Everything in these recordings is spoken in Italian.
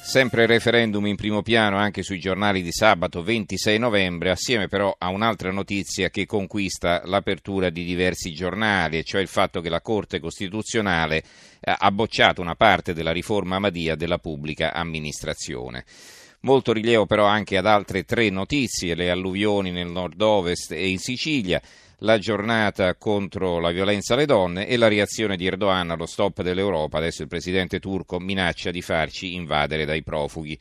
Sempre il referendum in primo piano anche sui giornali di sabato 26 novembre, assieme però a un'altra notizia che conquista l'apertura di diversi giornali, e cioè il fatto che la Corte Costituzionale eh, ha bocciato una parte della riforma Madia della pubblica amministrazione. Molto rilievo però anche ad altre tre notizie, le alluvioni nel nord-ovest e in Sicilia, la giornata contro la violenza alle donne e la reazione di Erdogan allo stop dell'Europa. Adesso il presidente turco minaccia di farci invadere dai profughi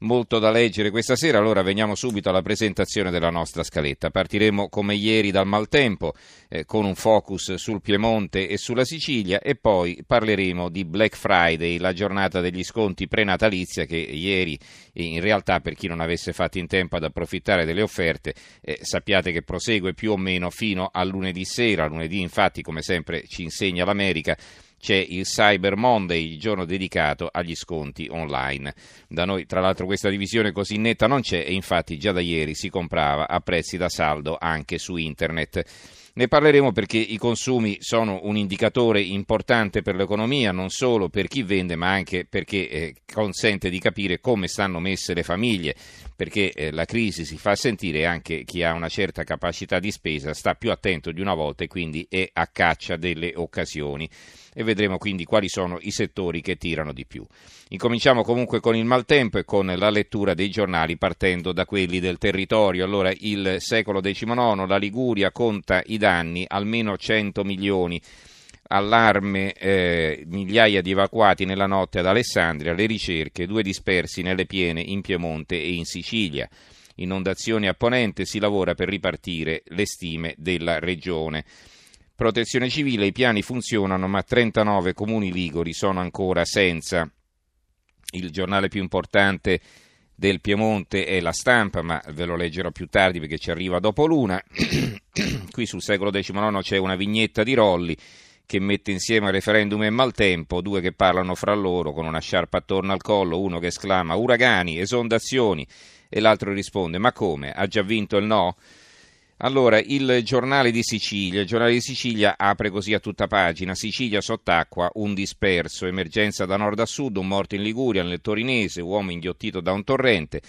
molto da leggere questa sera, allora veniamo subito alla presentazione della nostra scaletta. Partiremo come ieri dal maltempo eh, con un focus sul Piemonte e sulla Sicilia e poi parleremo di Black Friday, la giornata degli sconti prenatalizia che ieri in realtà per chi non avesse fatto in tempo ad approfittare delle offerte eh, sappiate che prosegue più o meno fino a lunedì sera, lunedì infatti come sempre ci insegna l'America c'è il Cyber Monday, il giorno dedicato agli sconti online. Da noi, tra l'altro, questa divisione così netta non c'è e infatti già da ieri si comprava a prezzi da saldo anche su internet. Ne parleremo perché i consumi sono un indicatore importante per l'economia, non solo per chi vende, ma anche perché eh, consente di capire come stanno messe le famiglie, perché eh, la crisi si fa sentire e anche chi ha una certa capacità di spesa sta più attento di una volta e quindi è a caccia delle occasioni e vedremo quindi quali sono i settori che tirano di più. Incominciamo comunque con il maltempo e con la lettura dei giornali partendo da quelli del territorio. Allora il secolo XIX, la Liguria conta i danni, almeno 100 milioni allarme, eh, migliaia di evacuati nella notte ad Alessandria, le ricerche, due dispersi nelle piene in Piemonte e in Sicilia. Inondazioni a Ponente, si lavora per ripartire le stime della regione. Protezione civile, i piani funzionano, ma 39 comuni liguri sono ancora senza. Il giornale più importante del Piemonte è la stampa, ma ve lo leggerò più tardi perché ci arriva dopo l'una. Qui sul secolo XIX c'è una vignetta di Rolli che mette insieme referendum e maltempo, due che parlano fra loro con una sciarpa attorno al collo, uno che esclama uragani, esondazioni e l'altro risponde ma come? Ha già vinto il no? Allora, il giornale di Sicilia, il giornale di Sicilia apre così a tutta pagina, Sicilia sott'acqua, un disperso, emergenza da nord a sud, un morto in Liguria, nel Torinese, uomo inghiottito da un torrente,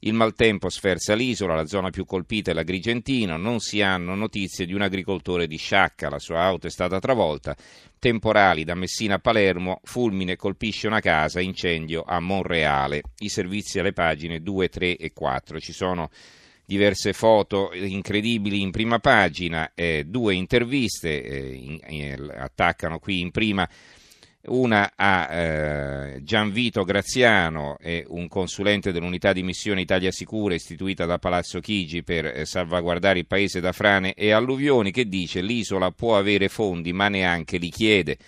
il maltempo sferza l'isola, la zona più colpita è l'Agrigentina, non si hanno notizie di un agricoltore di Sciacca, la sua auto è stata travolta, temporali da Messina a Palermo, fulmine colpisce una casa, incendio a Monreale, i servizi alle pagine 2, 3 e 4, ci sono diverse foto incredibili in prima pagina, eh, due interviste eh, in, in, attaccano qui in prima una a eh, Gianvito Graziano, è un consulente dell'unità di missione Italia Sicura istituita da Palazzo Chigi per eh, salvaguardare il paese da frane e alluvioni, che dice l'isola può avere fondi ma neanche li chiede.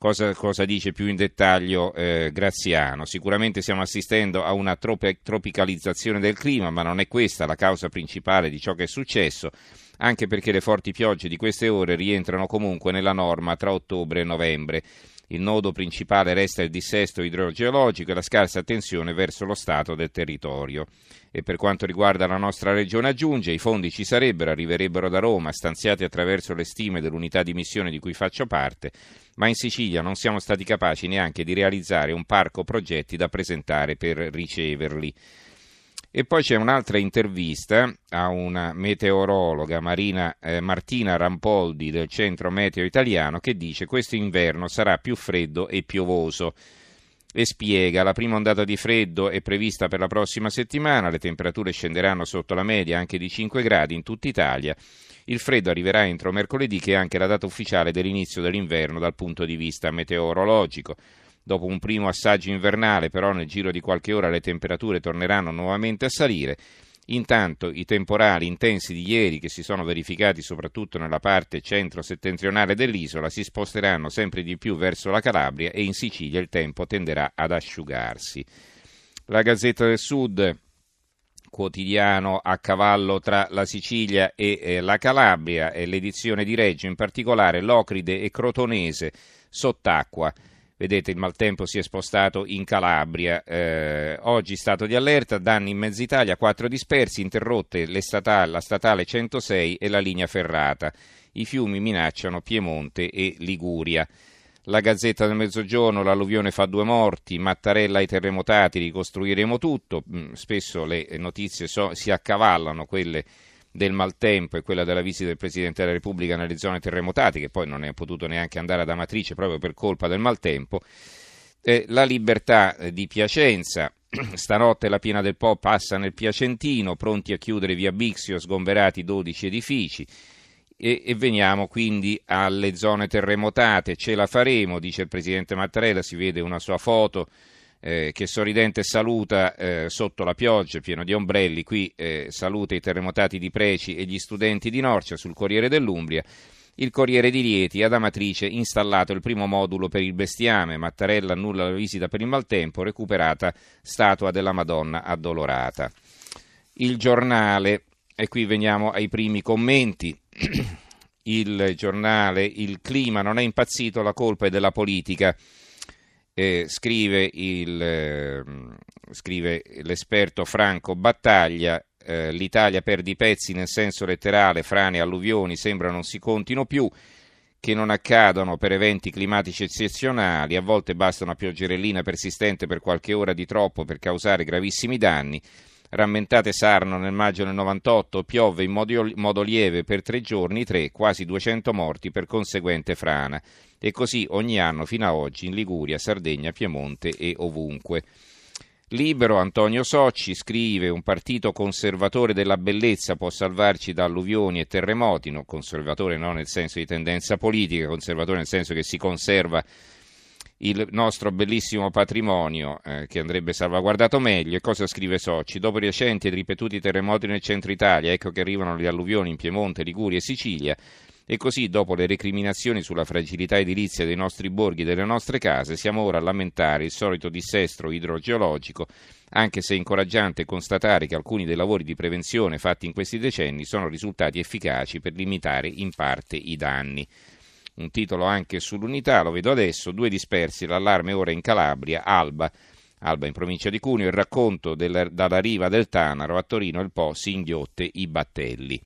Cosa, cosa, dice più in dettaglio eh, Graziano? Sicuramente stiamo assistendo a una trope, tropicalizzazione del clima, ma non è questa la causa principale di ciò che è successo, anche perché le forti piogge di queste ore rientrano comunque nella norma tra ottobre e novembre. Il nodo principale resta il dissesto idrogeologico e la scarsa attenzione verso lo stato del territorio. E per quanto riguarda la nostra regione aggiunge, i fondi ci sarebbero, arriverebbero da Roma, stanziati attraverso le stime dell'unità di missione di cui faccio parte, ma in Sicilia non siamo stati capaci neanche di realizzare un parco progetti da presentare per riceverli. E poi c'è un'altra intervista a una meteorologa Marina, eh, Martina Rampoldi del Centro Meteo Italiano che dice questo inverno sarà più freddo e piovoso e spiega la prima ondata di freddo è prevista per la prossima settimana, le temperature scenderanno sotto la media anche di 5 gradi in tutta Italia. Il freddo arriverà entro mercoledì che è anche la data ufficiale dell'inizio dell'inverno dal punto di vista meteorologico. Dopo un primo assaggio invernale, però, nel giro di qualche ora le temperature torneranno nuovamente a salire. Intanto i temporali intensi di ieri, che si sono verificati soprattutto nella parte centro-settentrionale dell'isola, si sposteranno sempre di più verso la Calabria e in Sicilia il tempo tenderà ad asciugarsi. La Gazzetta del Sud quotidiano a cavallo tra la Sicilia e eh, la Calabria e l'edizione di Reggio, in particolare Locride e Crotonese sott'acqua. Vedete, il maltempo si è spostato in Calabria. Eh, oggi stato di allerta, danni in mezza Italia, quattro dispersi, interrotte statali, la statale 106 e la linea ferrata. I fiumi minacciano Piemonte e Liguria. La Gazzetta del Mezzogiorno, l'alluvione fa due morti, Mattarella ai terremotati, ricostruiremo tutto. Mm, spesso le notizie so, si accavallano, quelle del maltempo e quella della visita del Presidente della Repubblica nelle zone terremotate, che poi non è potuto neanche andare ad Amatrice proprio per colpa del maltempo. Eh, la libertà eh, di Piacenza, stanotte la piena del Po passa nel Piacentino, pronti a chiudere via Bixio, sgomberati 12 edifici. E, e, veniamo quindi alle zone terremotate, ce la faremo, dice il Presidente Mattarella, si vede una sua foto eh, che sorridente saluta eh, sotto la pioggia, pieno di ombrelli, qui eh, saluta i terremotati di Preci e gli studenti di Norcia sul Corriere dell'Umbria. Il Corriere di Rieti, ad Amatrice, installato il primo modulo per il bestiame, Mattarella annulla la visita per il maltempo, recuperata statua della Madonna addolorata. Il giornale, e qui veniamo ai primi commenti. Il giornale, il clima non è impazzito, la colpa è della politica eh, scrive, il, eh, scrive, l'esperto Franco Battaglia, eh, l'Italia perde i pezzi nel senso letterale, frane alluvioni sembra non si contino più, che non accadono per eventi climatici eccezionali, a volte basta una pioggerellina persistente per qualche ora di troppo per causare gravissimi danni. Rammentate Sarno nel maggio del 98 piove in modo, modo lieve per tre giorni, tre, quasi 200 morti per conseguente frana e così ogni anno fino ad oggi in Liguria, Sardegna, Piemonte e ovunque. Libero Antonio Socci scrive un partito conservatore della bellezza può salvarci da alluvioni e terremoti, no, conservatore non nel senso di tendenza politica, conservatore nel senso che si conserva il nostro bellissimo patrimonio eh, che andrebbe salvaguardato meglio. E cosa scrive Socci? Dopo i recenti e ripetuti terremoti nel centro Italia, ecco che arrivano le alluvioni in Piemonte, Liguria e Sicilia. E così, dopo le recriminazioni sulla fragilità edilizia dei nostri borghi e delle nostre case, siamo ora a lamentare il solito dissestro idrogeologico, anche se è incoraggiante constatare che alcuni dei lavori di prevenzione fatti in questi decenni sono risultati efficaci per limitare in parte i danni. Un titolo anche sull'unità, lo vedo adesso, due dispersi, l'allarme ora in Calabria, Alba, Alba in provincia di Cuneo, il racconto del, dalla riva del Tanaro a Torino il Po si inghiotte i battelli.